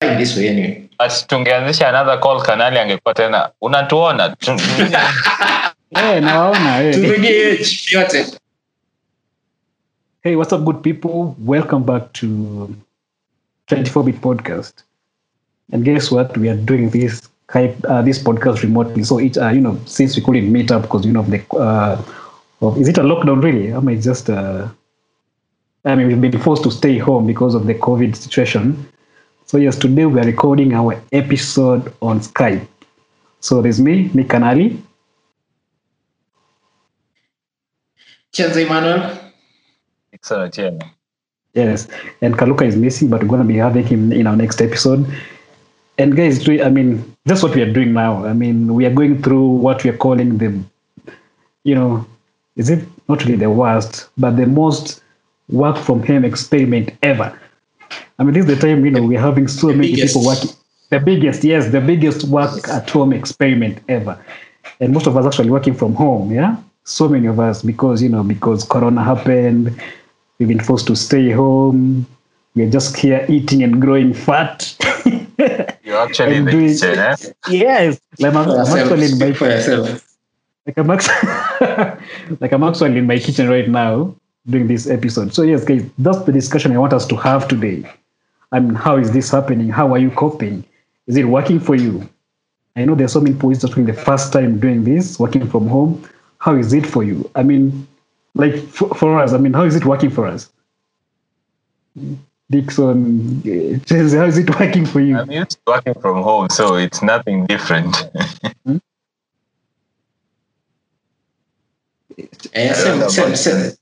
fine this way anyway. But tungeanzisha another call kanali angekuwa tena unatuona Eh, nawaona eh. Turudie chini yote. Hey, what's up, good people? Welcome back to 24 Bit Podcast. And guess what? We are doing this kind, uh, this podcast remotely. So each, uh, you know, since we couldn't meet up because you know the, uh, of, is it a lockdown really? I mean, just, uh, I mean, we've been forced to stay home because of the COVID situation. So yes, today we are recording our episode on Skype. So there's me, Nick Kanali. Chenzo Emmanuel. Excellent, yeah. Yes, and Kaluka is missing, but we're going to be having him in our next episode. And guys, I mean, that's what we are doing now. I mean, we are going through what we are calling the, you know, is it not really the worst, but the most work from home experiment ever. I mean, this is the time, you know, we're having so many biggest. people working. The biggest, yes, the biggest work at home experiment ever. And most of us actually working from home, yeah? So many of us because, you know, because Corona happened, we've been forced to stay home. We're just here eating and growing fat. You're actually in the doing- kitchen, eh? yes, like I'm, I'm actually in my Speak for yourself. like I'm actually like I'm actually in my kitchen right now doing this episode. So yes, guys, that's the discussion I want us to have today. I mean, how is this happening? How are you coping? Is it working for you? I know there's so many people it's actually the first time doing this, working from home. How is it for you? I mean, like for, for us, I mean, how is it working for us? Dixon, how is it working for you? I'm used to working from home, so it's nothing different. Uh, same, same, same.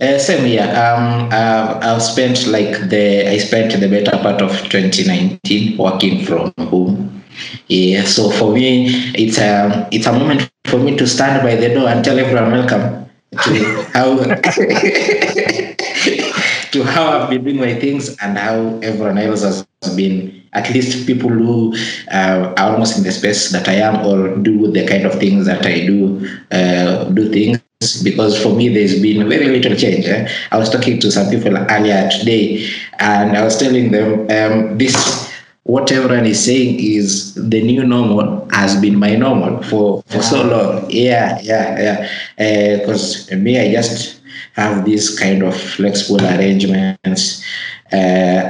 Uh, same here. Um, uh, I've spent like the I spent the better part of 2019 working from home. Yeah, so for me, it's a it's a moment for me to stand by the door and tell everyone welcome to how to how I've been doing my things and how everyone else has been. At least people who uh, are almost in the space that I am or do the kind of things that I do uh, do things because for me there's been very little change. eh. I was talking to some people earlier today and I was telling them um, this what everyone is saying is the new normal has been my normal for, for so long. Yeah, yeah, yeah. Because me, I just have these kind of flexible arrangements. Uh,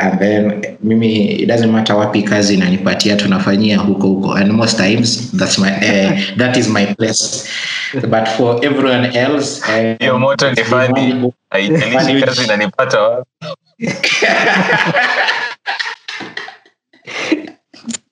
and then mimi it doesn't matter wapi kazi inanipatia tunafanyia huko huko and most times that's my uh, that is my place but for everyone else uh, Hiyo moto ni it's been funny. one- Haijalishi kazi inanipata wapi.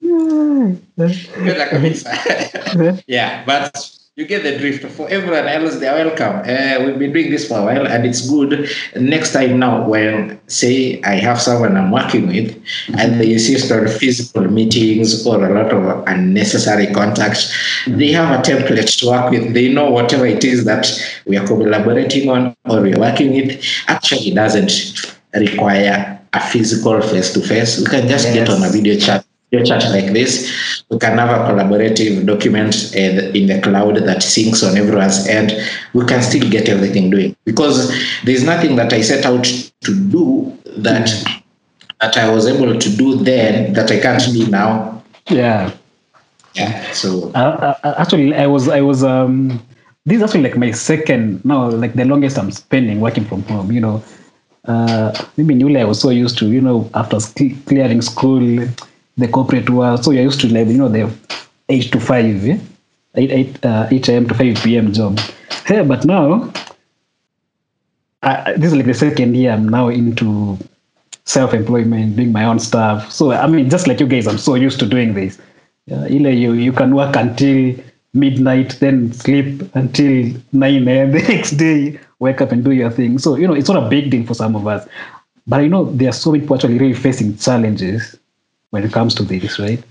Kwenda kabisa. yeah, but you get the drift. For everyone else, they are welcome. Uh, we've been doing this for a while, and it's good. Next time now, when say I have someone I'm working with, and they insist on physical meetings or a lot of unnecessary contacts, they have a template to work with. They know whatever it is that we are collaborating on or we are working with actually doesn't require a physical face to face. We can just get on a video chat chat like this, we can have a collaborative document uh, in the cloud that syncs on everyone's end. We can still get everything doing because there's nothing that I set out to do that that I was able to do then that I can't do now. Yeah. Yeah. So Uh, uh, actually, I was I was um this is actually like my second no like the longest I'm spending working from home. You know, uh, maybe newly I was so used to you know after cle- clearing school, the corporate world. So you're used to like you know the eight to five, yeah? eight eight uh, eight a.m. to five p.m. job. Hey, but now I, this is like the second year I'm now into self-employment, doing my own stuff. So I mean, just like you guys, I'm so used to doing this. Yeah, you you can work until midnight, then sleep until nine a.m. the next day, wake up and do your thing. So you know, it's not a big deal for some of us. But I know there are so many people actually really facing challenges when it comes to this, right?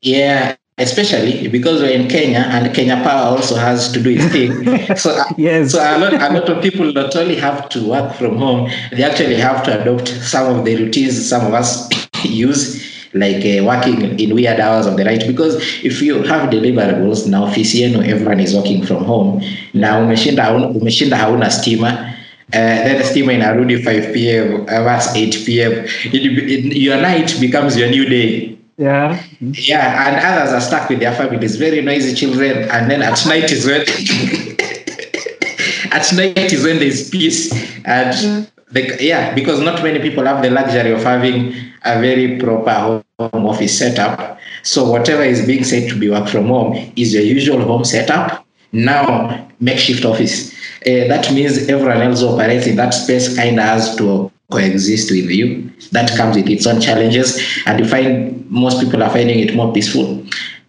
yeah, especially because we're in Kenya and Kenya Power also has to do its thing. So uh, Yes. So a lot, a lot of people not only have to work from home, they actually have to adopt some of the routines some of us use, like uh, working in weird hours of the night. Because if you have deliverables na ofisi yenu everyone is working from home, na umeshinda hauna stima, Uh, then stima inarudi 5 pm uh, that's 8 pm it, it, your night becomes your new day. Yeah. yeah and others are stuck with their families. Very noisy children. And then at night is when at night is when there's peace. And the, yeah because not many people have the luxury of having a very proper home office setup. So whatever is being said to be work from home is your usual home setup. Now makeshift office uh, that means everyone else operates in that space kind of has to coexist with you that comes with its own challenges and you find most people are finding it more peaceful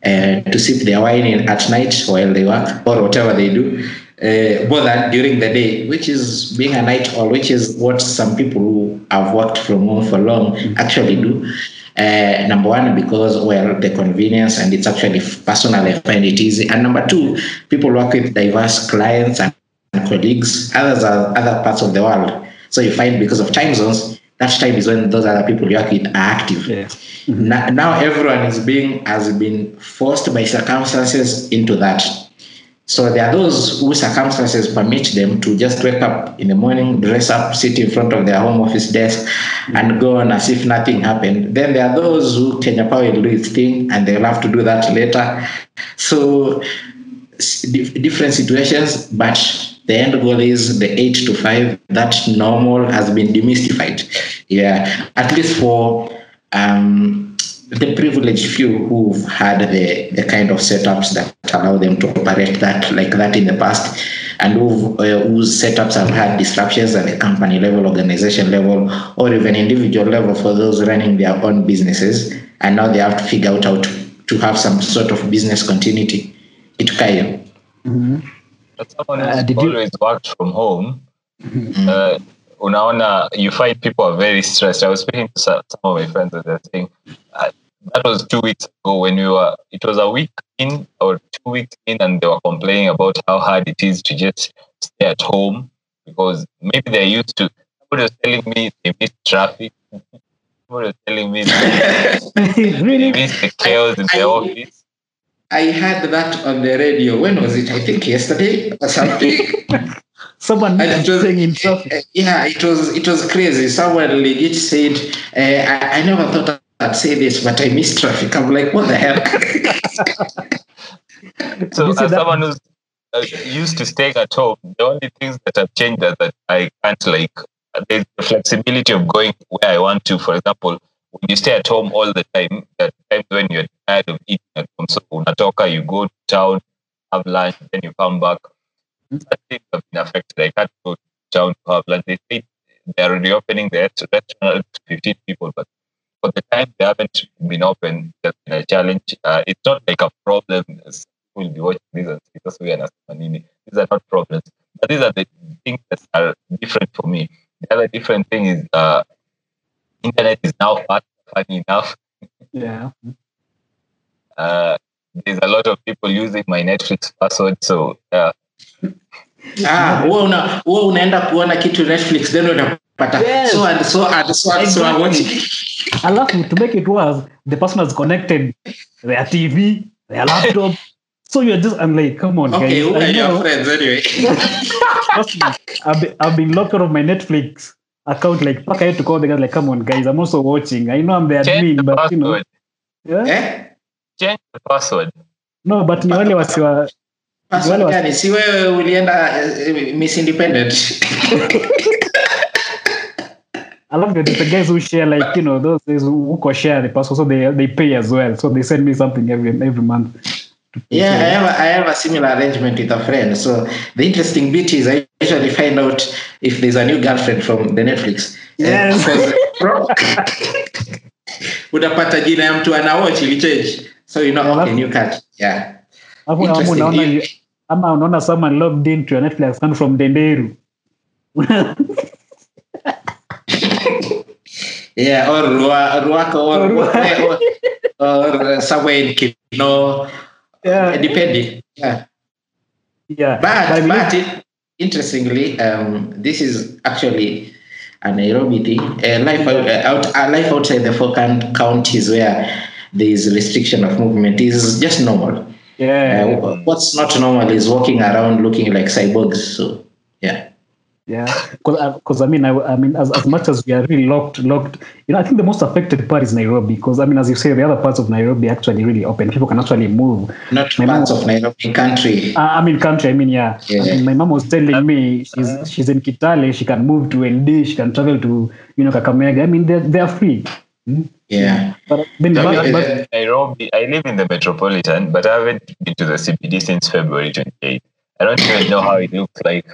uh, to sip their wine in at night while they work or whatever they do uh, more than during the day, which is being a night owl, which is what some people who have worked from home for long actually do. Uh, number one, because well, the convenience and it's actually personally I find it easy. And number two, people work with diverse clients and colleagues. Others are other parts of the world. So you find because of time zones, that time is when those other people you work with are active. Yeah. Mm-hmm. Now, now everyone is being has been forced by circumstances into that. So there are those whose circumstances permit them to just wake up in the morning, dress up, sit in front of their home office desk, mm-hmm. and go on as if nothing happened. Then there are those who Kenya Power will do its thing, and they'll have to do that later. So different situations, but the end goal is the eight to five. That normal has been demystified. Yeah, at least for um, the privileged few who've had the, the kind of setups that allow them to operate that like that in the past and who've, uh, whose setups have had disruptions at the company level, organization level, or even individual level for those running their own businesses. And now they have to figure out how to, to have some sort of business continuity. Itukayo. As someone Uh, who's did you- always worked from home, uh, unaona, you find people are very stressed. I was speaking to some, some of my friends and they're saying uh, that was two weeks ago when we were, it was a week in or two weeks in, and they were complaining about how hard it is to just stay at home because maybe they're used to. Somebody was telling me they miss traffic. Somebody was telling me they really? miss the chaos in the office. I heard that on the radio. When was it? I think yesterday or something. Someone And it was- saying in traffic. Uh, yeah, it was it was crazy. Someone legit said, uh, I, "I never thought I'd say this, but I miss traffic." I'm like, "What the hell?" So, as that- someone who's uh, used to staying at home, the only things that have changed is that I can't like there's the flexibility of going where I want to. For example, when you stay at home all the time, there are times when you're tired of eating at home. So unatoka, you go to town, have lunch, then you come back. That things have been affected. I can't go to town to have lunch. They say they're reopening the restaurant to 15 people, but for the time they haven't been open, that's been a challenge. Uh, it's not like a problem. We'll be watching this and "Sasa huyu anasema? These are not problems, but these are the things that are different for me. The other different thing is uh, internet is now fast. Funny enough, Yeah. uh, there's a lot of people using my Netflix password. So yeah. ah, wewe una wewe unaenda kuona kitu Netflix then unapata Yes. so and so and so and so I'm watching. Alafu, to make it worse, the person has connected their TV, their laptop. So you're just, I'm like, come on, Okay, guys. who are your know, friends anyway? trust me, I've been, I've been locked out of my Netflix account. Like, fuck, I had to call the guys, like, come on, guys, I'm also watching. I know I'm the change the admin, but you know, yeah? eh? Change the password. no, but ni wale wasiwa, Password Wale wa- gani? Si wewe ulienda uh, Miss Independent. I love the, the guys who share, like, you know, those guys who, who share the password, so they, they pay as well. So they send me something every every month. Yeah, I have, a, I have a similar arrangement with a friend. So the interesting bit is I usually find out if there's a new girlfriend from the Netflix. Eh, Yes. because pro- unapata jina ya mtu anawatch ilichange. So you know, Yeah, okay, new catch. Yeah. Hapo Interesting. unaona ama unaona someone logged into your Netflix account from Denderu. Yeah, or Rua- Ruaka or, Or or, or uh, somewhere in Kinoo, yeah, depending. Yeah. yeah. But, believe- but it, interestingly, um, this is actually a Nairobi thing. Uh, life out, uh, life outside the four coun- counties where there is restriction of movement is just normal. yeah, Uh, what's not normal is walking around looking like cyborgs. So yeah, Yeah, because I mean, I, I mean, as, as much as we are really locked, locked, you know, I think the most affected part is Nairobi. Because I mean, as you say, the other parts of Nairobi actually really open. People can actually move. Not my parts mom, of Nairobi country. Uh, I mean, country. I mean, yeah. yeah. I mean, my mom was telling me she's she's in Kitale. She can move to LD. She can travel to you know Kakamega. I mean, they're they're free. Hmm? Yeah. But, but, but, Nairobi, I live in the metropolitan, but I haven't been to the CBD since February 28. I don't even know how it looks like.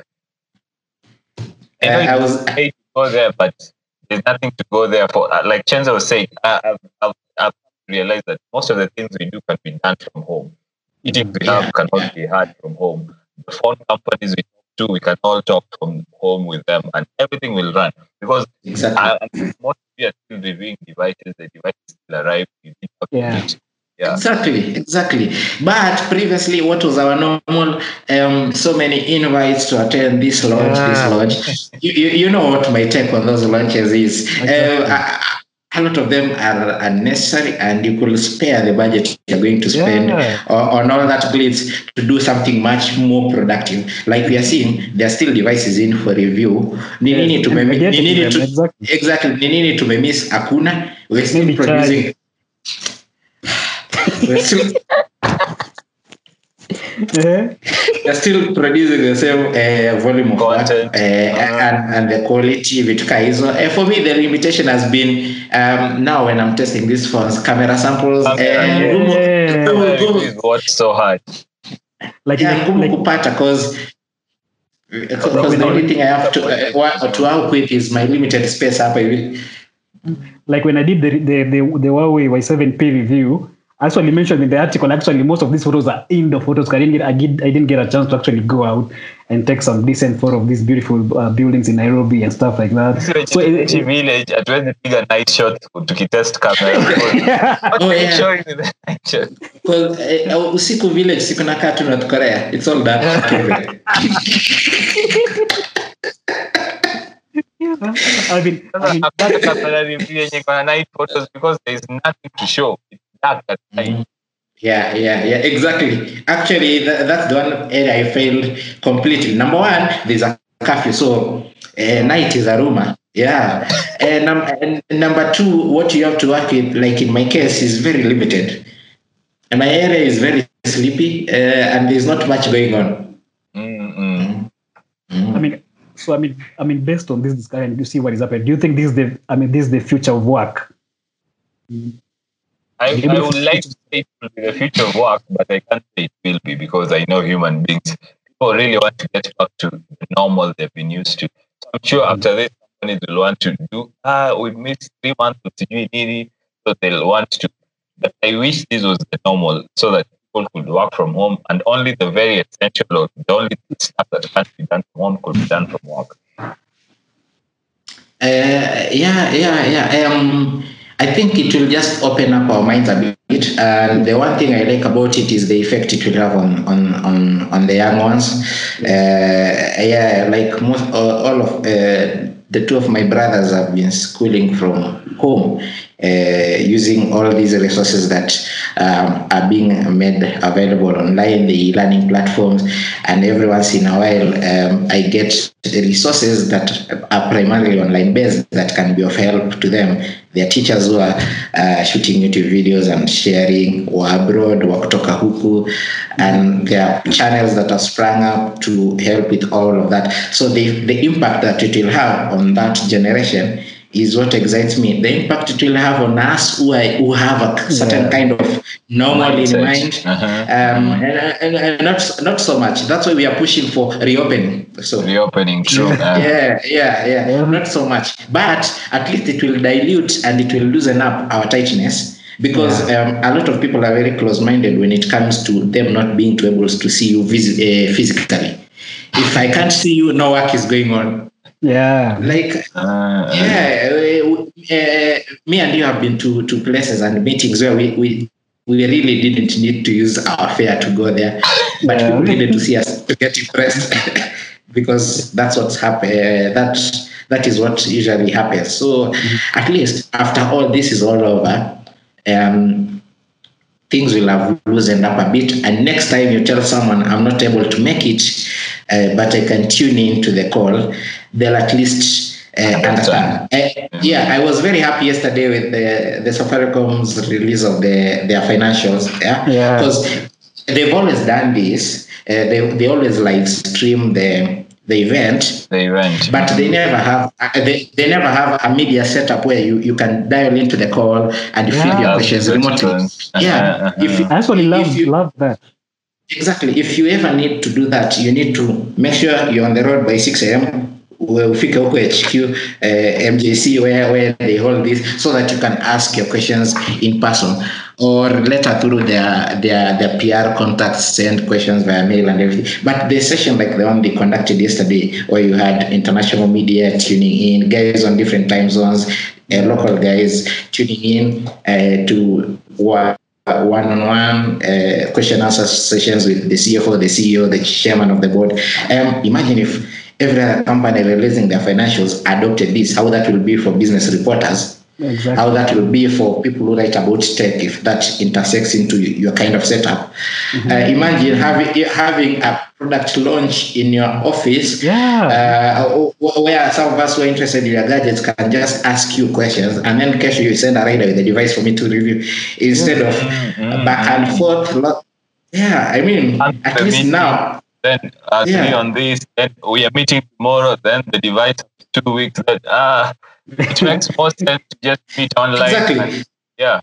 I know uh, I was to go there, but there's nothing to go there for. Uh, like Chenzo was saying, I, have I've, I've realized that most of the things we do can be done from home. Eating we have cannot be had from home. The phone companies we talk to, we can all talk from home with them, and everything will run because exactly. I, most of you are still reviewing devices. The devices still arrive. You need to yeah. Yeah. Exactly, exactly. But previously, what was our normal? Um, so many invites to attend this launch, yeah. this launch. You, you, you, know what my take on those launches is. Exactly. Uh, a, a, lot of them are unnecessary, and you could spare the budget you're going to spend yeah. on, on all that glitz to do something much more productive. Like we are seeing, there are still devices in for review. Nini yes. to me, nini to, exactly. exactly. Nini to me miss Akuna. We're still Maybe producing. Try we're still they're still producing the same uh, volume of Content. work uh, uh-huh. and, and the quality vitu kaa uh, for me the limitation has been um, now when i'm testing these phones camera samples uh, yeah. what's so hard like yeah, ngumu like, kupata because because the only thing i have to uh, to work with is my limited space hapa hivi like when i did the the the, the Huawei Y7P review actually mentioned in the article actually most of these photos are indoor photos. I didn't get i, get, I didn't get a chance to actually go out and take some decent photo of these beautiful uh, buildings in nairobi and stuff like that. So it, it, village hatuwezi piga night shot tukitest camera oh, yeah. the night shot. Well, uh, usiku village siku nakaa tu north korea. It's all that. I mean, I mean, because there is nothing to show that time. Yeah, yeah, yeah, exactly. Actually, that, that's the one area I failed completely. Number one, there's a curfew, so uh, night is a rumor. Yeah. and, um, and number two, what you have to work with, like in my case, is very limited. And my area is very sleepy, uh, and there's not much going on. Mm-hmm. I mean, so I mean, I mean, based on this discussion, you see what is happening. Do you think this is the, I mean, this is the future of work? I, I would like to say it will be the future of work, but I can't say it will be because I know human beings. People really want to get back to the normal they've been used to. So I'm sure after this, companies will want to do, ah, we missed three months of Sijui so they'll want to. But I wish this was the normal so that people could work from home and only the very essential or the only stuff that can't be done from home could be done from work. Uh, yeah, yeah, yeah. Um, I think it will just open up our minds a bit. And the one thing I like about it is the effect it will have on on on, on the young ones. Uh, yeah, like most all of uh, the two of my brothers have been schooling from home uh, using all these resources that um, are being made available online, the learning platforms, and every once in a while um, I get resources that are primarily online based that can be of help to them. Their teachers who are uh, shooting YouTube videos and sharing, or abroad, or kutoka huku, and there are channels that are sprung up to help with all of that. So the, the impact that it will have on that generation is what excites me. The impact it will have on us who, are, who have a certain yeah. kind of normal Mindset. in mind, uh-huh. um, mm-hmm. and, and, and, not not so much. That's why we are pushing for reopening. So reopening, true. yeah, yeah, yeah, yeah, not so much, but at least it will dilute and it will loosen up our tightness because yeah. um, a lot of people are very close-minded when it comes to them not being able to see you vis- uh, physically. If I can't see you, no work is going on. Yeah. Like, uh, yeah, uh, me and you have been to, to places and meetings where we, we, we really didn't need to use our fare to go there, but yeah. people needed to see us to get impressed because that's what's happened. Uh, that, that is what usually happens. So, mm-hmm. at least after all this is all over, um, things will have loosened up a bit. And next time you tell someone, I'm not able to make it, uh, but I can tune in to the call, they'll at least uh, understand. Uh, yeah, I was very happy yesterday with the, the Safaricom's release of the, their financials. Yeah, Yeah. because they've always done this. Uh, they, they always live stream the the event The event. but they never have uh, they, they never have a media setup where you, you can dial into the call and field your questions That's remotely good. yeah Uh-huh, if you, I actually love If you- love that. exactly if you ever need to do that you need to make sure you're on the road by 6 a.m ufike huko hq uh, mjc where, where they hold this so that you can ask your questions in person or later through their their their pr contacts send questions via mail and everything but the session like the one they conducted yesterday where you had international media tuning in guys on different time zones uh, local guys tuning in uh, to one-on-one uh, question answer sessions with the CFO, the CEO, the chairman of the board. Um, imagine if every other company releasing their financials adopted this, how that will be for business reporters, Exactly. how that will be for people who write about tech, if that intersects into your kind of setup. Uh, imagine having having a product launch in your office Yeah. uh, where some of us who are interested in your gadgets can just ask you questions and then Kesho you send a rider with the device for me to review instead of Mm, back and forth. lo- Yeah, I mean, at least now, Then agree Yeah. on this. Then we are meeting tomorrow. Then the device two weeks. That ah, it makes more sense to just meet online. Exactly. and- yeah.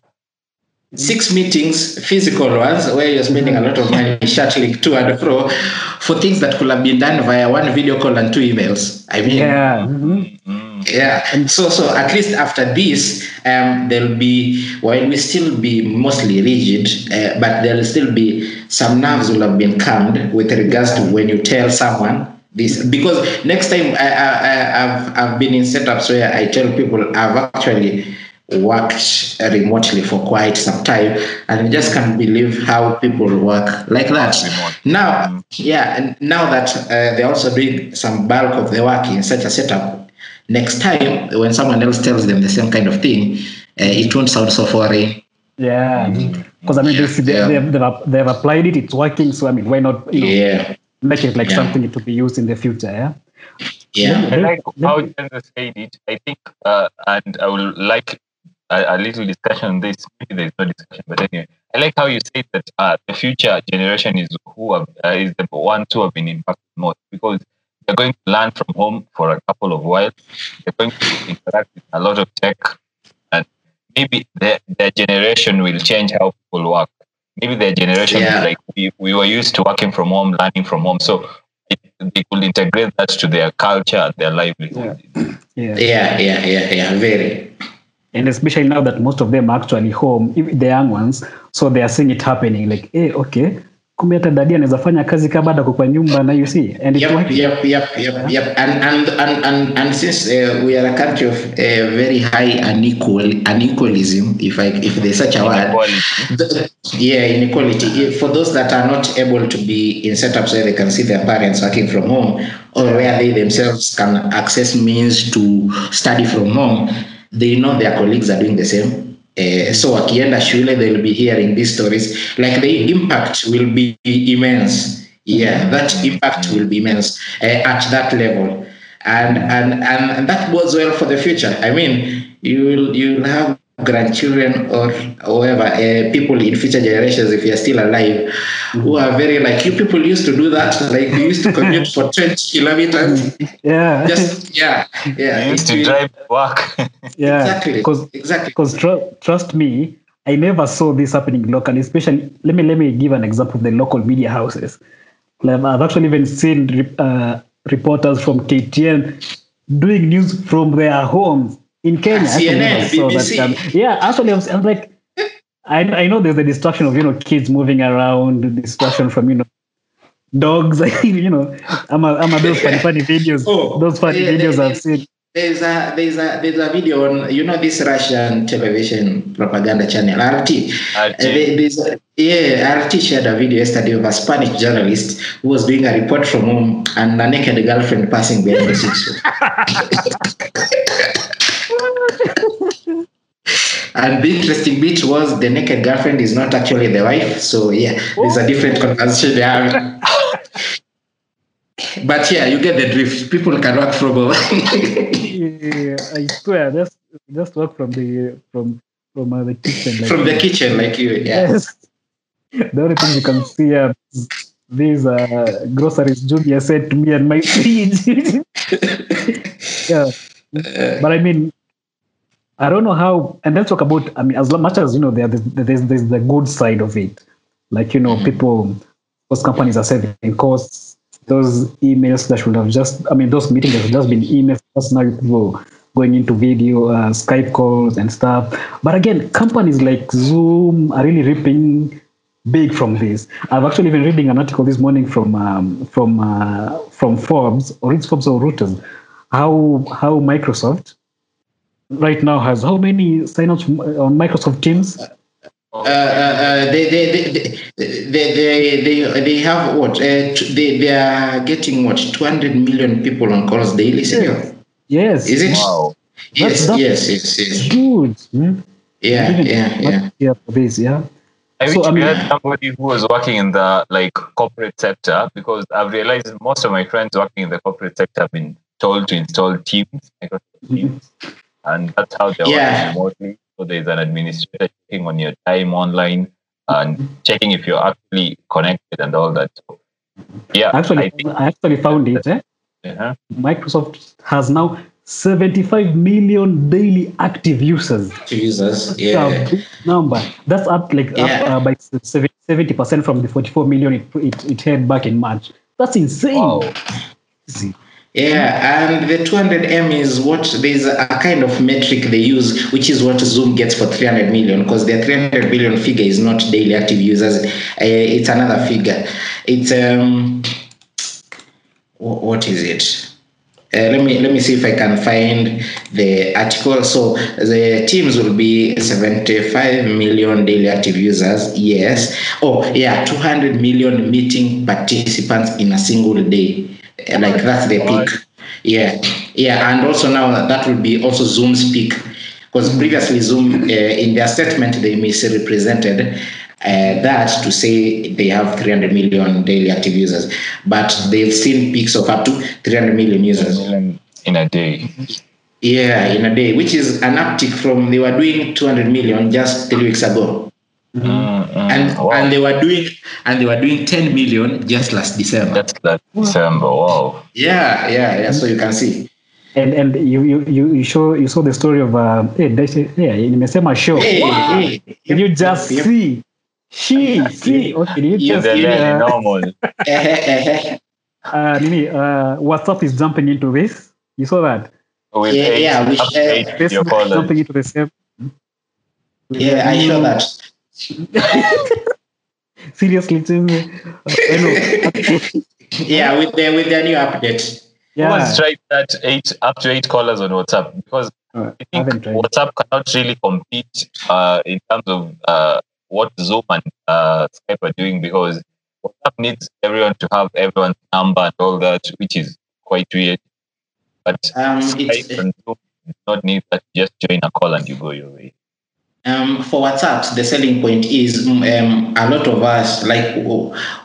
six meetings, physical ones, where you're spending a lot of money shuttling to and fro for things that could have been done via one video call and two emails. I mean, Yeah. mhm. Mm. Yeah. And so so at least after this, um, there'll be while we still be mostly rigid, uh, but there'll still be some nerves will have been calmed with regards to when you tell someone this because next time I, I, I I've I've been in setups where I tell people I've actually worked remotely for quite some time and I just can't believe how people work like that. Now, yeah, and now that uh, they're also doing some bulk of the work in such a setup, next time when someone else tells them the same kind of thing, uh, it won't sound so foreign. Yeah. Because I mean, they, they, Yeah. they've, they've, they've applied it. It's working. So I mean, why not? You know, Yeah, make it like Yeah. something to be used in the future. Yeah. yeah, I like how Jensen said it. I think, uh, and I would like a, a little discussion on this. Maybe there's no discussion, but anyway, I like how you say that uh, the future generation is who have, uh, is the ones who have been impacted most because they're going to learn from home for a couple of while. They're going to interact with a lot of tech, and maybe their, their generation will change how people work. Maybe their generation, Yeah. like we, we were used to working from home, learning from home, so it, they could integrate that to their culture their livelihood. Yeah. yeah, yeah, yeah, yeah, very. And especially now that most of them are actually home, even the young ones, so they are seeing it happening. Like, hey, okay, kumbe hata dadi anaweza fanya kazi kama bado kwa nyumba na you see, and Yep, working. yep, yep, yep, yep. And and and and, and since uh, we are a country of uh, very high unequal unequalism, if I if there's such a word, Inequality. The- yeah, inequality. For those that are not able to be in setups where they can see their parents working from home, or where they themselves can access means to study from home, they know their colleagues are doing the same. Uh, so wakienda shule, they'll be hearing these stories. Like the impact will be immense. Yeah, that impact will be immense uh, at that level, and and and, that bodes well for the future. I mean, you will you will have grandchildren or whoever uh, people in future generations if you're still alive who are very like you people used to do that like you used to commute for 20 kilometers Yeah. just yeah yeah You used to drive work. yeah. exactly Because exactly because tr- trust me, I never saw this happening locally. Especially, let me let me give an example of the local media houses. Like, I've actually even seen uh, reporters from KTN doing news from their homes in Kenya. I actually CNN, never saw that BBC. coming. yeah, actually, I was, I was like, I, I know there's the distraction of you know kids moving around, the distraction from you know dogs. you know, I'm a, I'm a those funny funny videos. Oh, those funny yeah, videos yeah, I've seen. there's a there's a there's a video on you know this russian television propaganda channel rt Uh, there- there's a- yeah, RT shared a video yesterday of a Spanish journalist who was doing a report from home and a naked girlfriend passing behind the six. and the interesting bit was the naked girlfriend is not actually the wife. So yeah, there's a different conversation there. but yeah, you get the drift. People can work from home. yeah, I swear, just just work from the from from uh, the kitchen. Like, from the kitchen, like you. Yeah. Yes. The only thing you can see are these uh, groceries Julia said to me and my fridge. yeah, but I mean, I don't know how. And let's talk about. I mean, as much as you know, there there's there's the good side of it. Like you know, people, those companies are saving costs. Those emails that should have just. I mean, those meetings that should just been emails. Just now people going into video, uh, Skype calls and stuff. But again, companies like Zoom are really ripping big from this. I've actually been reading an article this morning from um, from uh, from Forbes or it's Forbes or Reuters, how how Microsoft right now has how many signups on Microsoft Teams? Uh, uh, uh, they, they, they, they, they, they, they have what? Uh, they, they are getting what? 200 million people on calls daily, yes. yes. Is it? Wow. Yes, that's, that's yes, yes, yes. Good. Hmm? Yeah, yeah, yeah. Yeah, for this, yeah. I wish so, I mean, we had somebody who was working in the like corporate sector because I've realized most of my friends working in the corporate sector have been told to install Teams, Microsoft mm-hmm. Teams, and that's how they're yeah. working remotely. So there's an administrator checking on your time online and checking if you're actually connected and all that. So, yeah, actually, I, think, I actually found it. Eh? Uh-huh. Microsoft has now 75 million daily active users. Users, yeah. number. That's up like yeah. up uh, by 70% from the 44 million it, it, it had back in March. That's insane. Wow. Yeah, and the 200M is what there's a kind of metric they use, which is what Zoom gets for 300 million, because their 300 billion figure is not daily active users. Uh, it's another figure. It's um, what is it? Uh, let me let me see if I can find the article. So the teams will be 75 million daily active users. Yes. Oh yeah, 200 million meeting participants in a single day. Like that's the peak. Yeah, yeah, and also now that will be also Zoom's peak, because previously Zoom uh, in their statement they misrepresented uh, that to say they have 300 million daily active users, but they've seen peaks of up to 300 million users in a day. Yeah, in a day, which is an uptick from they were doing 200 million just three weeks ago. Mm, mm, and wow. and they were doing and they were doing 10 million just last December. Just last December. Wow. Yeah, yeah, yeah. So you can see. And and you you you show you saw the story of uh hey, yeah, nimesema show. Hey, wow. hey, Can you just yep. see? She, see, okay, you Yeah, just They're see, uh, normal. uh, Nini, uh, WhatsApp is jumping into this. You saw that? With Yeah, eight, yeah, we up share- eight Facebook jumping into the same. yeah, I saw that. Seriously, it's in the- I know. Yeah, with the with the new update. Who Yeah. has tried that eight up to eight callers on WhatsApp? Because Uh, I I think tried. WhatsApp cannot really compete uh, in terms of uh, what Zoom and uh, Skype are doing because WhatsApp needs everyone to have everyone's number and all that, which is quite weird. But Um, Skype and Zoom not need that. Just join a call and you go your way. Um, for WhatsApp, the selling point is mm, um, a lot of us like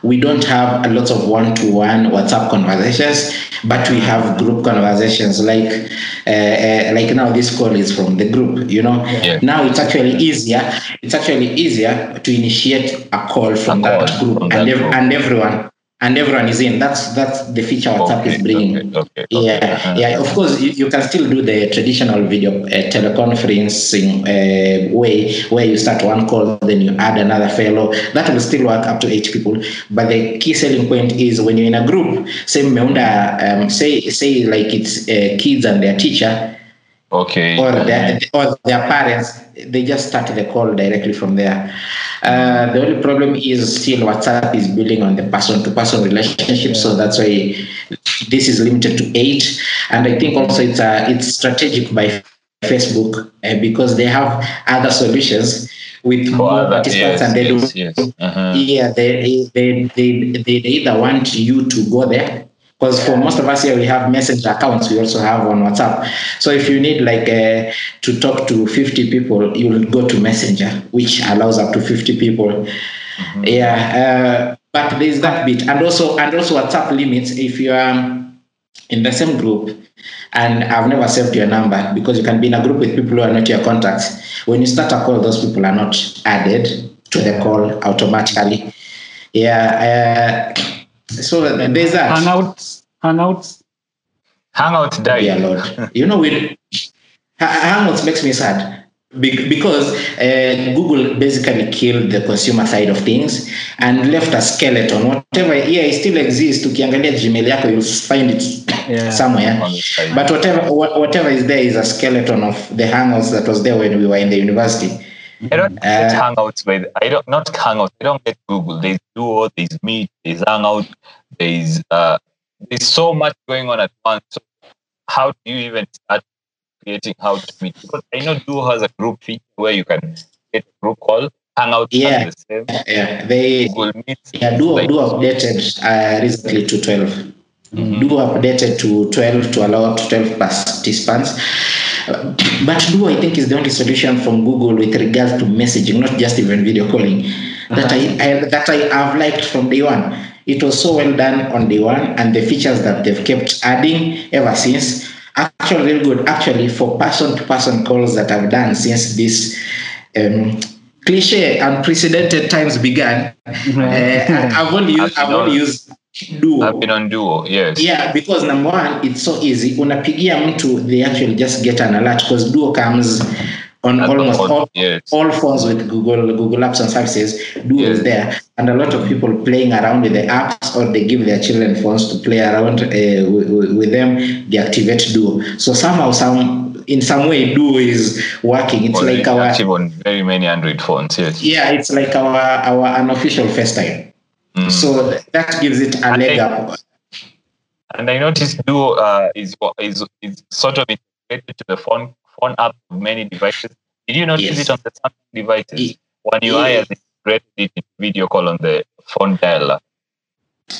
we don't have a lot of one-to-one WhatsApp conversations, but we have group conversations. Like uh, uh, like now, this call is from the group. You know, Yeah. now it's actually easier. It's actually easier to initiate a call from A call that group, from and that ev- group. and everyone and everyone is in. That's that's the feature WhatsApp Okay, is bringing. okay, okay. Yeah, yeah. Of course, you, you can still do the traditional video uh, teleconferencing uh, way, where you start one call, then you add another fellow. That will still work up to eight people. But the key selling point is when you're in a group. Say, meunda, um, say, say like it's uh, kids and their teacher, Okay. or their or their parents. They just start the call directly from there. Uh, the only problem is still WhatsApp is building on the person-to-person relationship, so that's why this is limited to eight. And I think also it's uh, it's strategic by Facebook uh, because they have other solutions with For more participants, yes, and they yes, do yes. Uh-huh. yeah they, they they they they either want you to go there because for most of us here we have messenger accounts. We also have on whatsapp. So if you need like uh, to talk to 50 people you'll go to messenger which allows up to 50 people. Yeah uh, but there's that bit. And also and also whatsapp limits. If you are in the same group and i've never saved your number because you can be in a group with people who are not your contacts. When you start a call those people are not added to the call automatically. Yeah uh, so there's that Hangouts, hangouts. Hangout died. yeah lord you know we hangouts makes me sad because uh, google basically killed the consumer side of things and left a skeleton whatever yeah it still exists ukiangalia gmail yako you'll find it Yeah. somewhere On the side. but whatever whatever is there is a skeleton of the hangouts that was there when we were in the university I don't get Uh, hangouts with I don't not hangouts. I don't get Google. There's Duo, there's Meet, there's Hangout, there's uh there's so much going on at once. So how do you even start creating how to meet? Because I know Duo has a group feature where you can get a group call. Hangout Yeah. the same. yeah they Google Meet. yeah duo like- duo updated uh, recently to 12 Mhm. Duo updated to 12 to allow up to 12 participants. But Duo, I think, is the only solution from Google with regards to messaging, not just even video calling, that I, I that I have liked from day one. It was so well done on day one, and the features that they've kept adding ever since actually really good. Actually, for person-to-person calls that I've done since this um, cliche unprecedented times began, uh, I've only used, I've only used Duo. I've been on Duo, yes. Yeah, because number one, it's so easy. Unapigia mtu, they actually just get an alert because Duo comes on At almost all, all, yes. all phones with Google Google Apps and services. Duo is there, and a lot of people playing around with the apps, or they give their children phones to play around uh, with, with them. They activate Duo. So somehow, some in some way, Duo is working. It's Already like our active on very many Android phones, yes. yeah, it's like our our unofficial FaceTime. Mm. So that gives it a leg up. And I noticed Duo uh, is is is sort of integrated to the phone phone app of many devices. Did you notice Yes. it on the Samsung devices? Ye- One UI Yeah. has integrated it in video call on the phone dialer.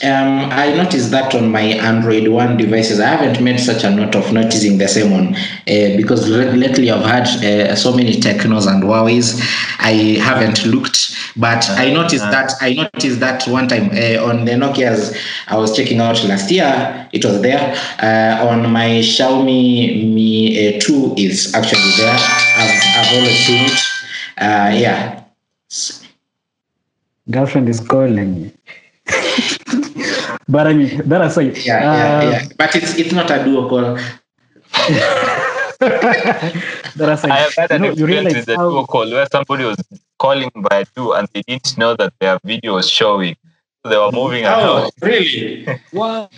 Um, I noticed that on my Android One devices. I haven't made such a note of noticing the same one uh, because l- lately I've had uh, so many Tecnos and Huawei's. I haven't looked, but I noticed Uh-huh. that I noticed that one time uh, on the Nokia's I was checking out last year. It was there. Uh, on my Xiaomi Mi uh, Two is actually there. I've, I've always seen it. Uh, yeah. Girlfriend is calling. but I mean, that aside, Yeah, yeah, uh, yeah. But it's it's not a duo call. that aside, I have had you, an know, you experience realize with the how, Duo call where somebody was calling by Duo and they didn't know that their video was showing. So they were moving Oh, around. really? What?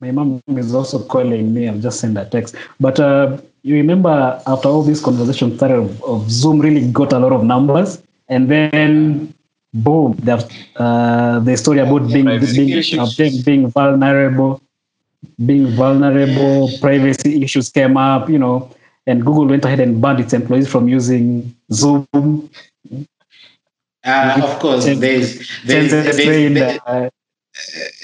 My mom is also calling me. I've just sent a text. But uh, you remember after all this conversation started of, of Zoom really got a lot of numbers, and then boom, the uh, the story about being being, uh, being being vulnerable, being vulnerable, privacy issues came up. You know, and Google went ahead and banned its employees from using Zoom. Uh, of course, there's, there's, there's, the train, there-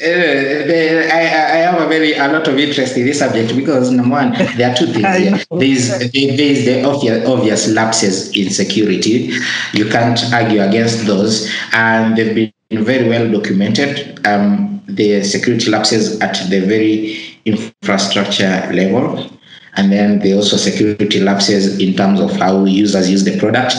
uh, I, I have a very a lot of interest in this subject because number one, there are two things I here. know. There is there is the obvious, obvious lapses in security. You can't argue against those, and they've been very well documented. Um, the security lapses at the very infrastructure level. And then there are also security lapses in terms of how users use the product.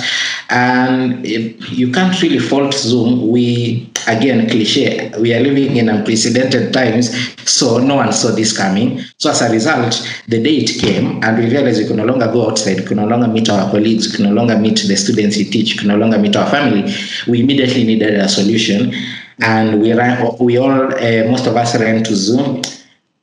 And if you can't really fault Zoom. We, again, cliche, we are living in unprecedented times, so no one saw this coming. So as a result, the day it came, and we realized we could no longer go outside, we could no longer meet our colleagues, we could no longer meet the students we teach, we could no longer meet our family. We immediately needed a solution. And we ran, we all, uh, most of us ran to Zoom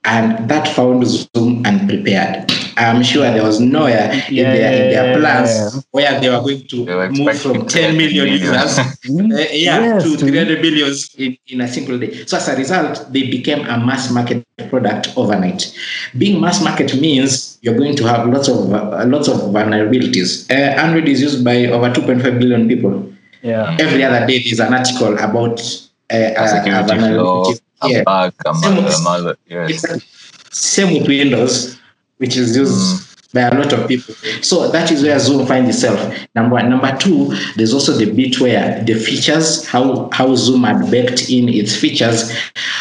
and that found Zoom unprepared. I'm sure there was nowhere in, their, in their plans where they were going to were move from 10 million users Mm, uh, yeah, yes, to to- 300 billions in, in a single day. So as a result, they became a mass market product overnight. Being mass market means you're going to have lots of uh, lots of vulnerabilities. Uh, Android is used by over 2.5 billion people. Yeah. Every other day, there's an article about uh, a, a Security vulnerability I'm Yeah. back. I'm, Same with- yes. Same with Windows, which is used Mm. by a lot of people. So that is where Zoom finds itself. Number one. Number two, there's also the bit where the features, how how Zoom had baked in its features,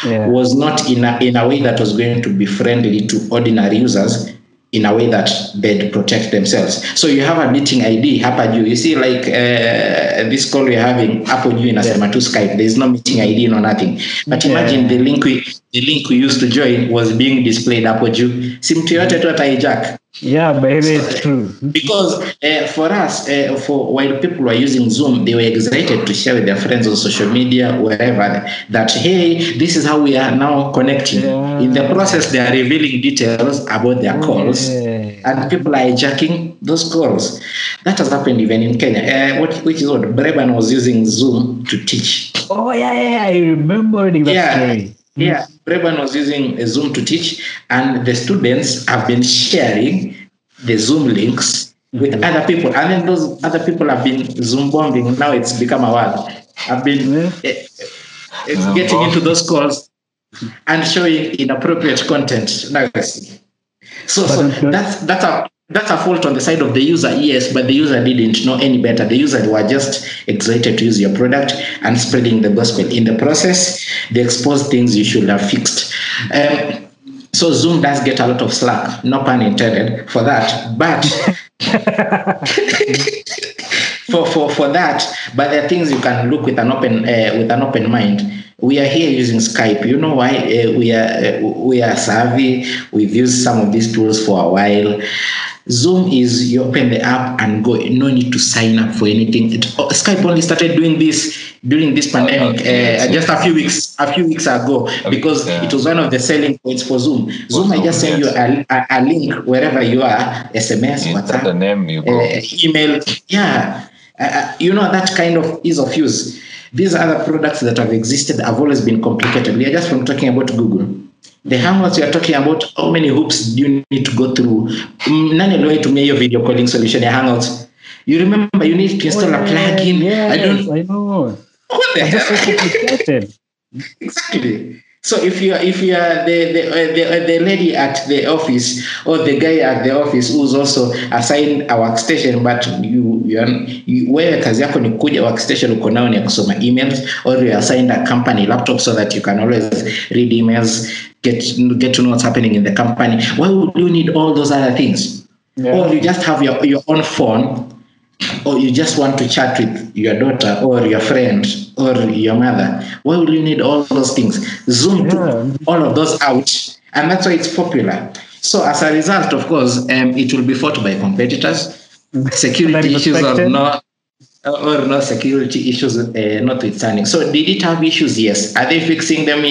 Yeah. was not in a, in a way that was going to be friendly to ordinary users. In a way that they'd protect themselves. So you have a meeting ID, hapa juu. You You see, like uh, this call we're having, hapo juu inasema tu Skype. There's no meeting ID, no nothing. But imagine Yeah. the link we the link we used to join was being displayed hapo juu. Si mtu yote tu ataijack Yeah, baby, it's true. because uh, for us, uh, for while people were using Zoom, they were excited to share with their friends on social media, wherever, that hey, this is how we are now connecting. Yeah. In the process, they are revealing details about their calls, Yeah. and people are hijacking those calls. That has happened even in Kenya. Uh, what, which is what Breban was using Zoom to teach. Oh yeah, yeah, yeah, I remember that Yeah. story. Yeah, Breban was using a Zoom to teach, and the students have been sharing the Zoom links with Mhm. other people, and then those other people have been Zoom bombing. Now it's become a word. I've been Yeah. eh, it's Zoom getting into those calls and showing inappropriate content. Now, so, so that's that's a that's a fault on the side of the user, yes, but the user didn't know any better. The user were just excited to use your product and spreading the gospel. In the process, they exposed things you should have fixed. Um, so Zoom does get a lot of slack, no pun intended, for that. But for, for, for that, but there are things you can look with an open uh, with an open mind. We are here using Skype. You know why? Uh, we are uh, we are savvy. We've used some of these tools for a while. Zoom is you open the app and go. No need to sign up for anything. It, oh, Skype only started doing this during this pandemic, okay, uh, just a few weeks a few weeks ago, because yeah. it was one of the selling points for Zoom. Zoom, I just send yes. you a, a, a link wherever you are, SMS, You WhatsApp, the name, you uh, email. Yeah, uh, uh, you know that kind of ease of use. These other products that have existed have always been complicated. We are just from talking about Google. The Hangouts we are talking about, how many hoops do you need to go through? Mm, Nani aliwahi tumia hiyo video calling solution ya Hangouts? You remember you need to install a plugin. Yeah, I don't I know. what the so hell? complicated. Exactly. So if you are if you are the the, uh, the uh, the lady at the office or the guy at the office who's also assigned a workstation but you you, you wewe kazi yako ni kuja workstation uko nao ni kusoma emails or you are assigned a company laptop so that you can always read emails get get to know what's happening in the company. Why would you need all those other things? Yeah. or you just have your, your own phone or you just want to chat with your daughter or your friend or your mother. Why would you need all those things? Zoom Yeah. all of those out and that's why it's popular. So as a result of course um, it will be fought by competitors. Security issues or not or no security issues uh, notwithstanding. So did it have issues? Yes. Are they fixing them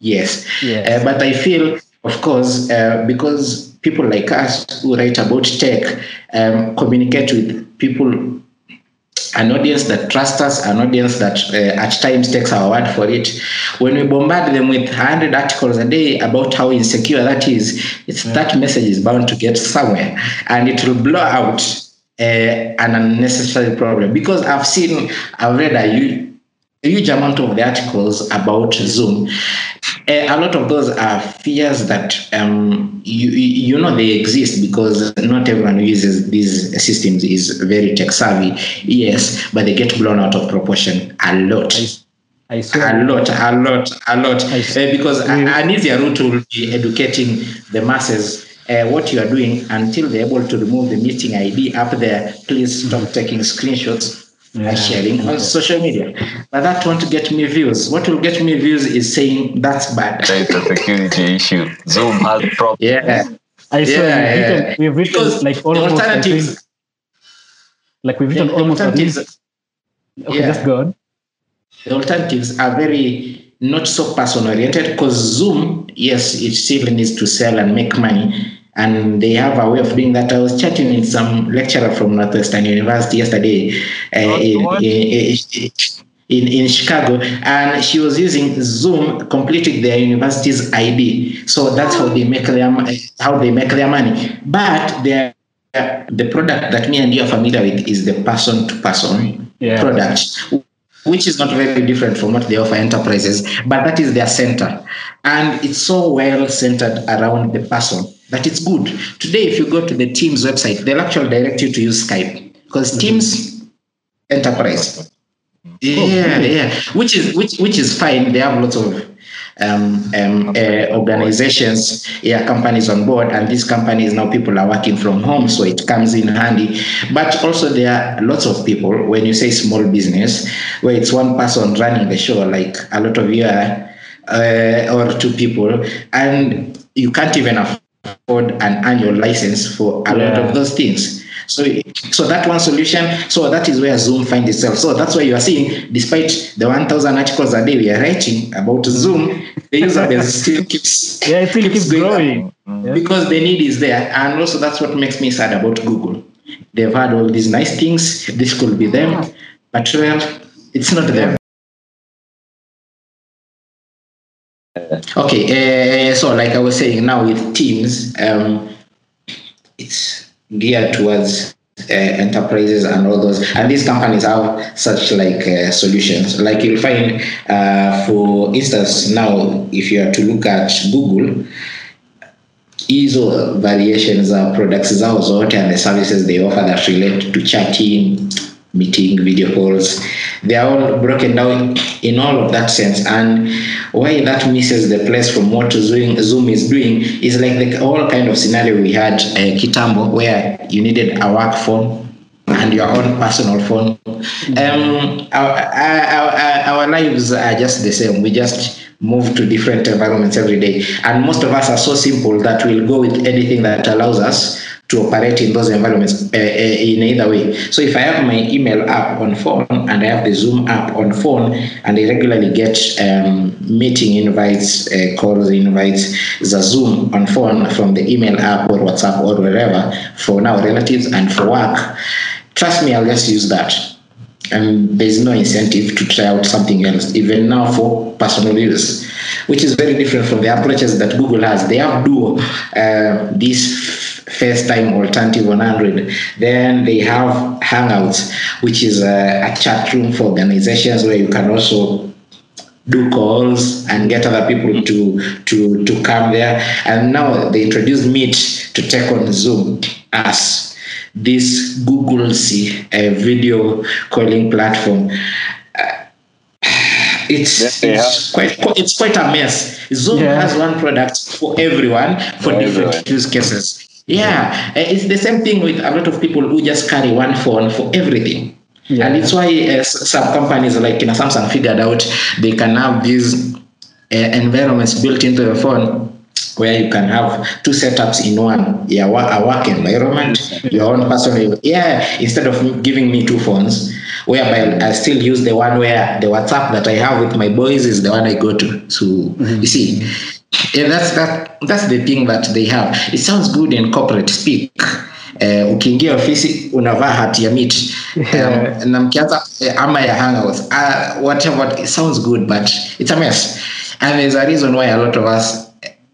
yes Yes. uh, but I feel, of course, uh, because people like us who write about tech um, communicate with people, an audience that trusts us, an audience that uh, at times takes our word for it. When we bombard them with 100 articles a day about how insecure that is, it's, that message is bound to get somewhere and it will blow out uh, an unnecessary problem. Because I've seen, I've read a a huge amount of the articles about Zoom. Uh, a lot of those are fears that um, you, you know they exist because not everyone who uses these systems is very tech savvy. Yes, but they get blown out of proportion a lot. I A swear. lot, a lot, a lot. I. Uh, because a- Mm. an easier route will be educating the masses uh, what you are doing until they're able to remove the meeting ID up there. Please stop taking screenshots Yeah. and sharing on social media. But that won't get me views. What will get me views is saying that's bad. It's a security issue. Zoom has problems. Yeah. I swear Yeah, we've yeah. written, we've written Because like the almost I think, alternatives, like we've the written almost at alternatives, least okay, yeah. just go on. the alternatives are very not so person oriented because Zoom, yes, it still needs to sell and make money. And they have a way of doing that. I was chatting with some lecturer from Northwestern University yesterday uh, in, in, in, in Chicago, and she was using Zoom completing their university's ID. So that's how they make their how they make their money. But their the product that me and you are familiar with is the person to person product which is not very different from what they offer enterprises, but that is their center. And it's so well centered around the person that it's good. Today, if you go to the Teams website, they'll actually direct you to use Skype because Teams enterprise. Yeah, yeah, which is which which is fine. They have lots of um, um, uh, organizations, yeah, companies on board, and these companies now people are working from home, so it comes in handy. But also there are lots of people. When you say small business, where it's one person running the show, like a lot of you are, uh, or two people, and you can't even afford an annual license for a lot of those things. So, so that one solution, so that is where Zoom finds itself. So that's why you are seeing, despite the 1,000 articles a day we are writing about Zoom, the user base still keeps, Yeah, it still keeps up growing. Mm-hmm. Yeah. because the need is there. And also that's what makes me sad about Google. They've had all these nice things. This could be them, but well, it's not them. Okay, uh, so like I was saying, now with Teams, um, it's geared towards uh, enterprises and all those, and these companies have such like uh, solutions. Like you'll find, uh, for instance, now if you are to look at Google, hizo variations za products zao zote and the services they offer that relate to chatting meeting video calls. They are all broken down in all of that sense. And why that misses the place from what zoom, is doing is like the whole kind of scenario we had uh, kitambo where you needed a work phone and your own personal phone. Um, our, our, our, our lives are just the same. We just move to different environments every day. And most of us are so simple that we'll go with anything that allows us to operate in those environments uh, in either way so if i have my email app on phone and i have the zoom app on phone and i regularly get um, meeting invites uh, calls invites the zoom on phone from the email app or whatsapp or wherever for now relatives and for work trust me i'll just use that and there's no incentive to try out something else, even now for personal use, which is very different from the approaches that Google has. They have Duo, uh, this FaceTime alternative on Android. Then they have Hangouts, which is a, a chat room for organizations where you can also do calls and get other people to to to come there. And now they introduced Meet to take on Zoom as this Google's uh, video calling platform. Uh, it's Yeah, it's quite it's quite a mess. Zoom Yeah. has one product for everyone for For different everyone. use cases. Yeah, uh, it's the same thing with a lot of people who just carry one phone for everything. Yeah. And it's why uh, some companies like you know, Samsung figured out they can have these uh, environments built into the phone where you can have two setups in one yeah a work environment your own personal yeah instead of giving me two phones whereby i still use the one where the whatsapp that i have with my boys is the one i go to so you see yeah that's that that's the thing that they have. It sounds good in corporate speak. Uh, ukiingia ofisi unavaa hati ya Yeah. um, na mkianza eh, ama ya hangouts. Uh, whatever it sounds good but it's a mess. And there's a reason why a lot of us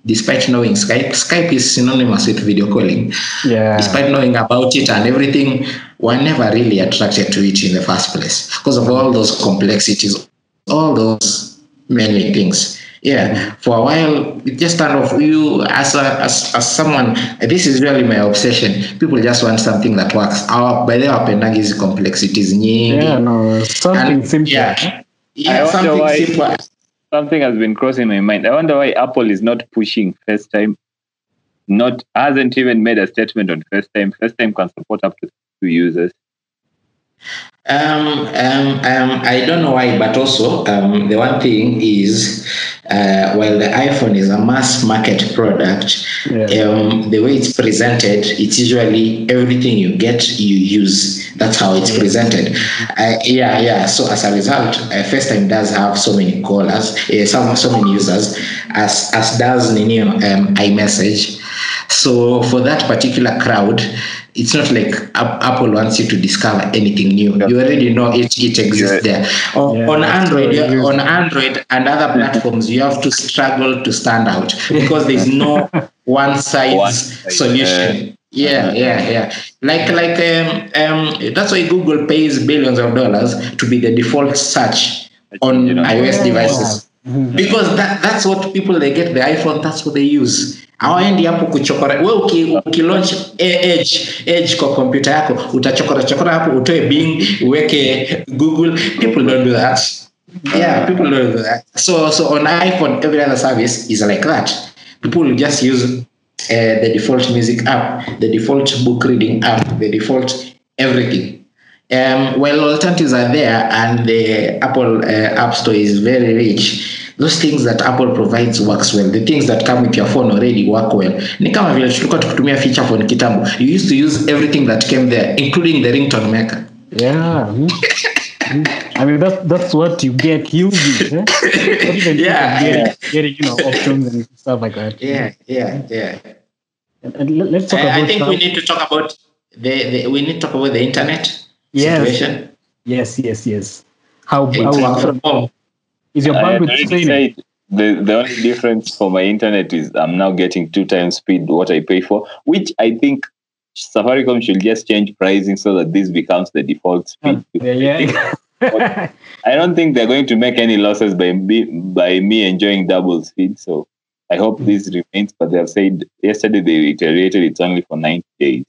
despite knowing skype skype is synonymous with video calling. Yeah. despite knowing about it and everything we're never really attracted to it in the first place because of all those complexities all those many things yeah for a while it just turned off you as a as, as someone this is really my obsession people just want something that works our by the way wapendangi hizi complexities nyingi Yeah, no, something And- simple. yeah, yeah something why- simple Something has been crossing my mind. I wonder why Apple is not pushing FaceTime. Not hasn't even made a statement on FaceTime. FaceTime can support up to two users. Um, um, um, I don't know why, but also um, the one thing is, uh, while the iPhone is a mass market product, Yeah. um, the way it's presented, it's usually everything you get, you use. That's how it's presented. Uh, yeah, yeah. So as a result, uh, FaceTime does have so many callers, uh, so, so many users, as as does Nini um, iMessage. So for that particular crowd, it's not like Apple wants you to discover anything new. Yeah. You already know it, it exists there. On, Yeah, on Android, what it you- is. on Android and other platforms, you have to struggle to stand out because there's no one size One size, solution. Yeah, yeah, yeah. Like, like, um, um, that's why Google pays billions of dollars to be the default search on You know. iOS Yeah. devices because that, that's what people they get the iPhone. That's what they use. Hawaendi hapo kuchokora. We uki, edge edge kwa kompyuta yako utachokora chokora hapo utoe bing uweke google. People don't do that. Yeah people don't do that. So so on iphone every other service is like that. People will just use uh, the default music app the default book reading app the default everything. Um, while alternatives are there and the apple uh, app store is very rich those things that apple provides works well the things that come with your phone already work well ni kama vile tulikuwa tukitumia feature phone kitambo you used to use everything that came there including the ringtone maker Yeah. I mean that's that's what you get using. Eh? Yeah, getting, yeah. getting you know options and stuff like that. yeah yeah yeah And, and let- let's talk I, I think some- we need to talk about the, the we need to talk about the internet Yes. situation yes, yes, yes. How It's how from home is your bandwidth said the, the only difference for my internet is I'm now getting two times speed what I pay for, which I think Safaricom should just change pricing so that this becomes the default speed. Yeah, yeah. I don't think they're going to make any losses by me, by me enjoying double speed. So I hope hmm. this remains. But they have said yesterday they reiterated it's only for 90 days.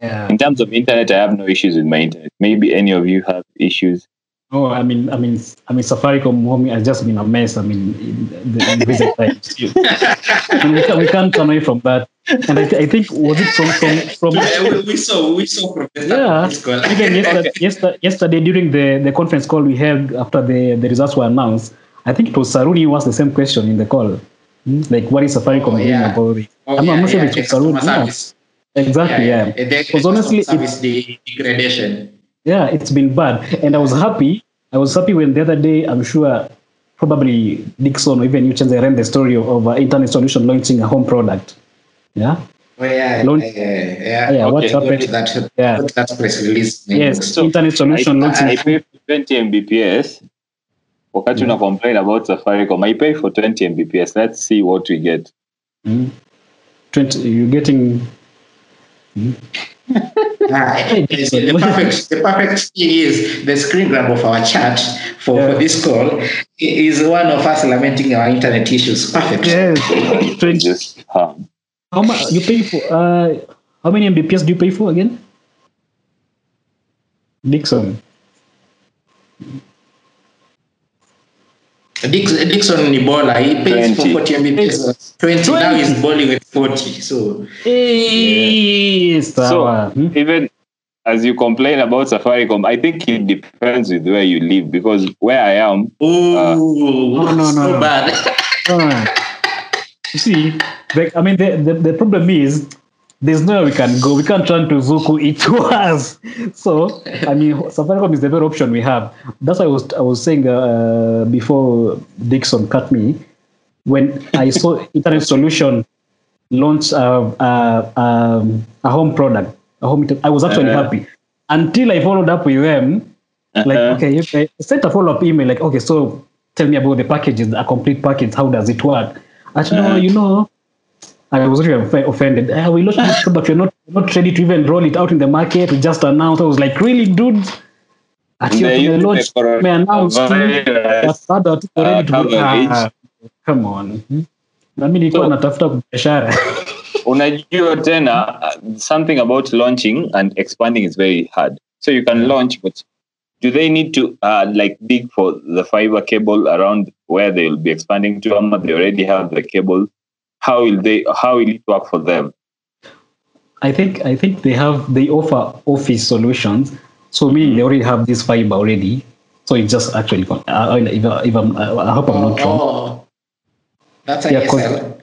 yeah. In terms of internet, I have no issues with my internet. Maybe any of you have issues. Oh, I mean, I mean, I mean, Safaricom home has just been a mess. I mean, in the visit times. We, can't, we can't turn away from that. And I, th- I think was it from from from Yeah, we, we saw we saw Professor yeah even yesterday, yesterday, yesterday during the, the conference call we held after the, the results were announced i think it was saruni who asked the same question in the call Hmm? like what is safaricom Oh, doing yeah. about it Oh, I'm, yeah, not sure yeah, if it was the saruni yeah, exactly yeah, Because honestly, it's the degradation. yeah it's been bad and i was happy i was happy when the other day i'm sure probably dixon or even you Chenzo ran the story of, of uh, internet solution launching a home product yeah Oh yeah, Launch- yeah, yeah. yeah, what's Go to happened? That, Yeah. go to that press release. yes So, internet I, solution launching I pay for 20 Mbps. Wakati una complain about Safaricom, I pay for 20 Mbps. Let's see what we get. Hmm? 20 you're getting Ah, the, the perfect, the perfect thing is the screen grab of our chat for, Yeah. for this call is one of us lamenting our internet issues. Perfect. yes Just How much you pay for? Uh, how many Mbps do you pay for again? Dixon. Dix, Dixon Nibola, he pays 20. for 40 Mbps. 20, now he's bowling with 40. So, Hey, sawa. So Hmm? even as you complain about Safaricom, I think it depends with where you live because where I am, oh, no, no, so no. bad. Ah. You see, like, I mean, the, the, the problem is there's nowhere we can go. We can't turn to Zuku it to us. So, I mean, Safaricom is the very option we have. That's why I was I was saying uh, before Dixon cut me when I saw Internet Solution launch uh, uh, um, a home product, a home. I was actually Uh-huh. happy until I followed up with them. Like, Uh-huh. okay, if I sent a follow up email, like, okay, so tell me about the packages, a complete package. How does it work? Actually, no, Uh-huh. you know, I was really offended. Ah, we launched this product, we're not, we're not ready to even roll it out in the market. We just announced. I was like, really, dude? They're after the launch, we announced. virus, Bado hatuko uh, ready to go. Ah, come on. Hmm? Na mimi nilikuwa So- natafuta biashara. unajua tena uh, something about launching and expanding is very hard. So you can launch, but do they need to uh, like dig for the fiber cable around where they will be expanding to? Or they already have the cable. How will they? How will it work for them? I think I think they have they offer office solutions. So meaning they already have this fiber already. So it's just actually con- uh, if, if I'm, I hope I'm not wrong. That's a Yeah, 'cause- ASL.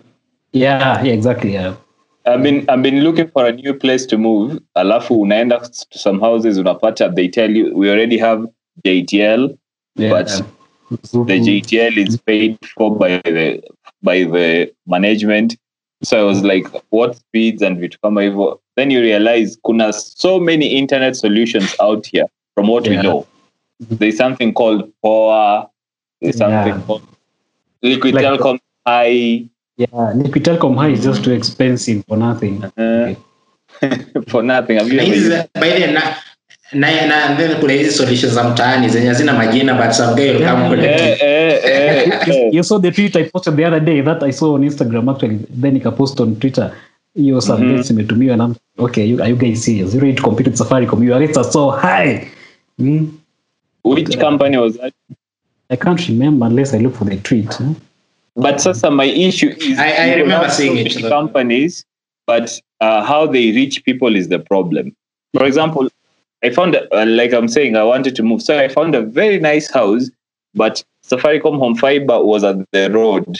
Yeah, yeah, exactly. Yeah. I've been I've been looking for a new place to move. Alafu unaenda to some houses unapata they tell you we already have JTL. yeah. But The mm-hmm. JTL is paid for by the by the management. So I was like, what speeds and vitu kama hivyo. Then you realize kuna so many internet solutions out here from what we know. There's something called Poa. There's something Yeah. called Liquid Like- Telecom High. Yeah, Liquid Telecom High is just too expensive for nothing. Uh, for nothing. Have you ever by the na na na then kuna hizi solutions za mtaani zenye hazina majina but some guy will come collect Eh, it. eh, eh, eh. you saw the tweet I posted the other day that I saw on Instagram actually. Then nika post on Twitter. Hiyo some Mhm. imetumiwa na okay, you, are you guys serious? You to compete Safaricom? Your rates are so high. Mm. Which company was that? I can't remember unless I look for the tweet. huh? But sasa my issue is I- I you remember have seeing it, many companies, but uh, how they reach people is the problem. For example, I found uh, like I'm saying I wanted to move, so I found a very nice house, but Safaricom Home Fiber was at the road,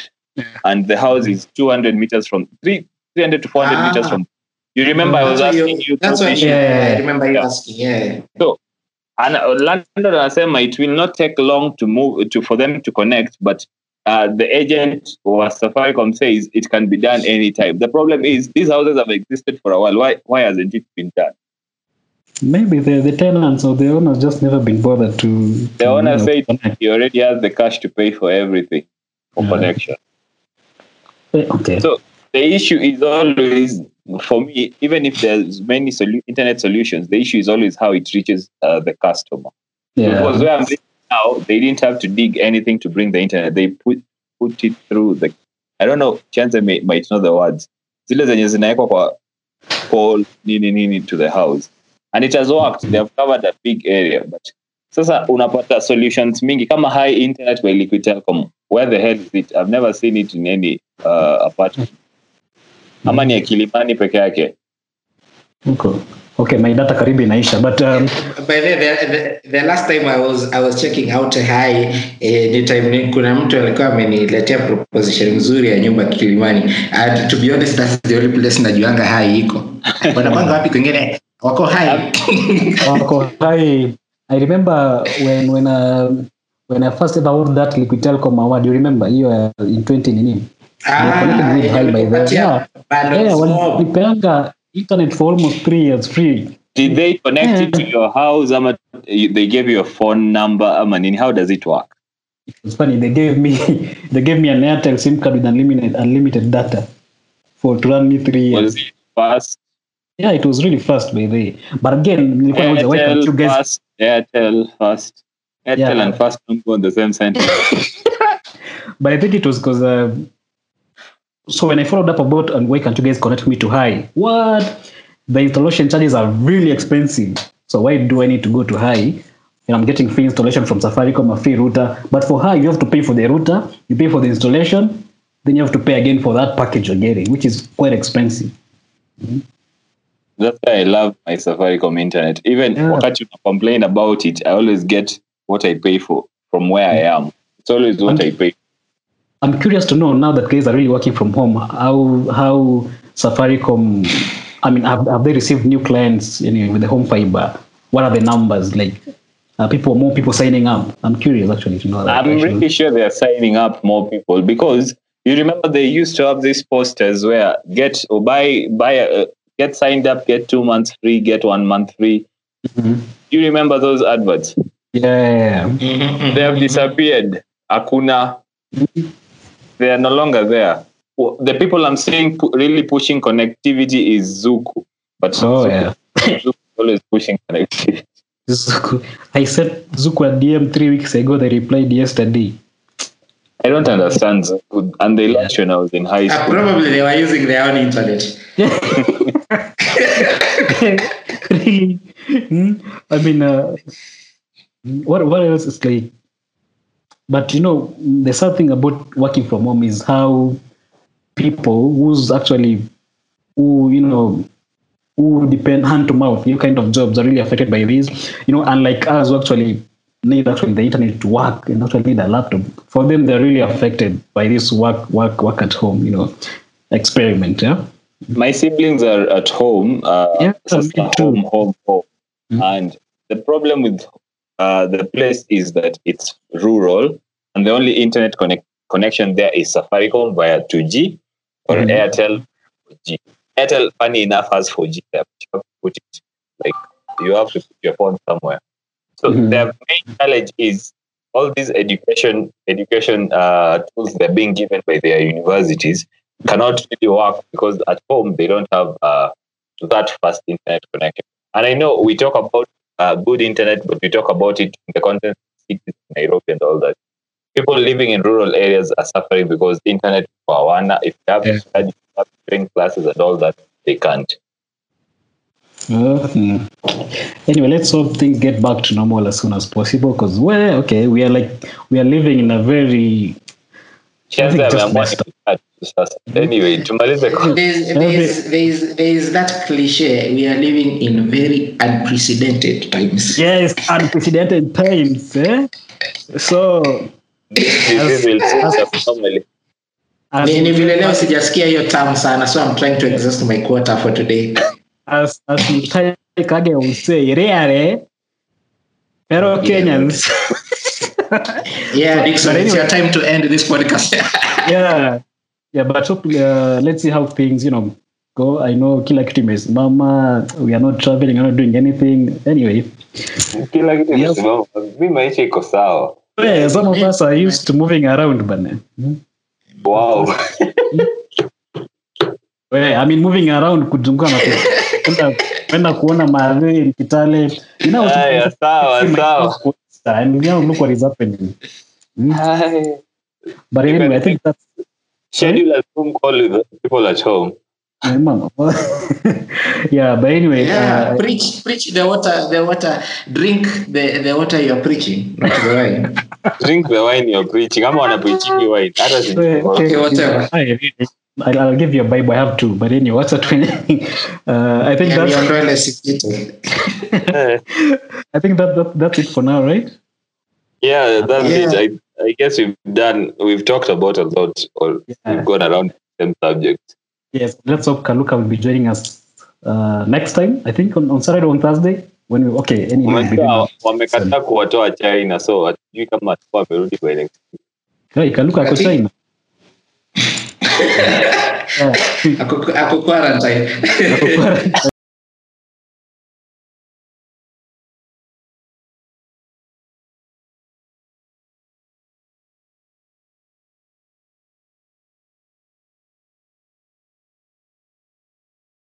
and the house is 200 meters from three 300 to 400 Ah. meters from. You remember I was That's asking you. That's two why yeah, I remember you Yeah. asking. Yeah. and uh, London anasema it will not take long to move to for them to connect, but uh, the agent or Safaricom says it can be done anytime. The problem is these houses have existed for a while. Why why hasn't it been done? Maybe the, the tenants or the owners just never been bothered to. The to, owner you know, said connect. he already has the cash to pay for everything for Yeah. connection. Eh, Okay. So the issue is always for me, even if there's many solu- internet solutions, the issue is always how it reaches uh, the customer. Because yeah. where I'm now, they didn't have to dig anything to bring the internet. They put put it through the. I don't know. Chanza may, might know the words. Zile zenye zinawekwa kwa call nini nini to the house, and it has worked. They have covered a big area, but sasa unapata solutions mingi kama high internet kwa Liquid Telecom. Where the hell is it? I've never seen it in any uh, apartment. Ama ni ya Kilimani peke yake. Okay. Okay, my data karibu inaisha but um, By the, the, the, the last time I was I was checking out high eh, ni time kuna mtu alikuwa ameniletea proposition nzuri ya nyumba Kilimani. And to be honest that's the only place najuanga high iko. wanapanga wapi kwingine? Wako high. wako high. I remember when when uh, when I first ever won that Liquid Telecom award, you remember hiyo uh, in 20 nini? ah. Yeah. Yeah, walipeanga internet for almost three years free. Did they connect it to your house? Ama they gave you a phone number? Nini? How does it work? It's funny. They gave me they gave me an Airtel SIM card with unlimited unlimited data for to run me three years. Was it fast? yeah, it was really fast by the. But again, why can't you Airtel guys fast, Airtel fast. Airtel Yeah. and fast don't go in the same sentence. But I think it was because uh, so when I followed up about um, and why can't you guys connect me to high? What the installation charges are really expensive. So why do I need to go to high? And I'm getting free installation from Safaricom, a free router. But for high, you have to pay for the router, you pay for the installation, then you have to pay again for that package you're getting, which is quite expensive. Mm-hmm. That's why I love my Safaricom internet. Even Yeah. wakati you complain about it, I always get what I pay for from where I mm-hmm. am. It's always what I pay. I'm curious to know now that guys are really working from home, how how Safaricom, I mean, have, have they received new clients know, with the home fiber? What are the numbers like? Uh, people, more people signing up. I'm curious actually to know that. I'm actually. really sure they're signing up more people because you remember they used to have these posters where get or buy buy uh, get signed up, get two months free, get one month free. Mhm. You remember those adverts? Yeah. They have disappeared. Akuna. They are no longer there. The people I'm seeing pu- really pushing connectivity is Zuku, but Oh Zuku, yeah. Zuku always pushing connectivity. Zuku. I sent Zuku a DM three weeks ago. They replied yesterday. I don't understand Zuku, and they launched when I was in high Uh, school. probably they were using their own internet. really? Hmm? I mean, uh, what what else is like? But you know, the sad thing about working from home is how people who's actually who you know who depend hand to mouth, you kind of jobs are really affected by this. You know, unlike us who actually need actually the internet to work and actually need a laptop. For them, they're really affected by this work work work at home. You know, experiment. Yeah. my siblings are at home uh, Yeah, me too. home home home Mm. and the problem with uh, the place is that it's rural and the only internet connect, connection there is safaricom via 2g or Mhm. airtel 4g airtel funny enough has 4g there but you have to put it like you have to put your phone somewhere so Mhm. their main challenge is all these education education uh, tools they're being given by their universities cannot really work because at home they don't have uh, that fast internet connection. And I know we talk about uh, good internet, but we talk about it in the context of cities, Nairobi, and all that. People living in rural areas are suffering because internet for one, if they have Yeah. to study, classes and all that, they can't. Uh, hmm. Anyway, let's hope things get back to normal as soon as possible. Because well, okay, we are like we are living in a very Chances think just ameamua messed up. ni kukata tu sasa. Anyway, tumalize kwa- There's, there's, there's, there's that cliche we are living in very unprecedented times. yes unprecedented times. Eh? So disease will change abnormally. as, Ni ni vile leo sijasikia hiyo term sana so I'm trying to exhaust my quota for today. as as Mutai Kage will say, rare, pero Kenyans. Yeah, Dixon, but it's your time to end this podcast. yeah yeah but hope, uh, let's see how things you know go i know kila kitu imesimama we are not traveling we're not doing anything anyway Kila kitu imesimama. Mi maisha iko sawa. yeah, some of us are used to moving around bana Hmm? Wow. yeah, i mean moving around kuzunguka na kwenda kwenda kuona madhe kitale you know Haya, sawa, sawa. and you know look what is happening Hmm? but anyway i think that's Schedule a Zoom call with people at home. my mama yeah but anyway yeah, uh, preach, preach the water, the water, drink the, the water you're preaching, not the wine. Drink the wine you're preaching. Kama wana preaching wine. Hata sijui. Okay, Okay, whatever. I, I'll, I'll give you a Bible. I have two, but anyway, what's that? uh, I think Yeah, that's niondoe. I think that, that that's it for now, right? Yeah, that's Yeah. it. I, I guess we've done, we've talked about a lot, or Yeah. we've gone around the same subject. Yes. Let's hope Kaluka will be joining us uh, next time. I think on, on Saturday or on Thursday when we okay. Anyway, we'll be Umesikia doing- wamekataa kuwatoa China, so hatujui kama atakuwa amerudi kwa ile. Hey, Kaluka ako Ati- China. yeah. Ako- ako quarantine. Ako quarantine.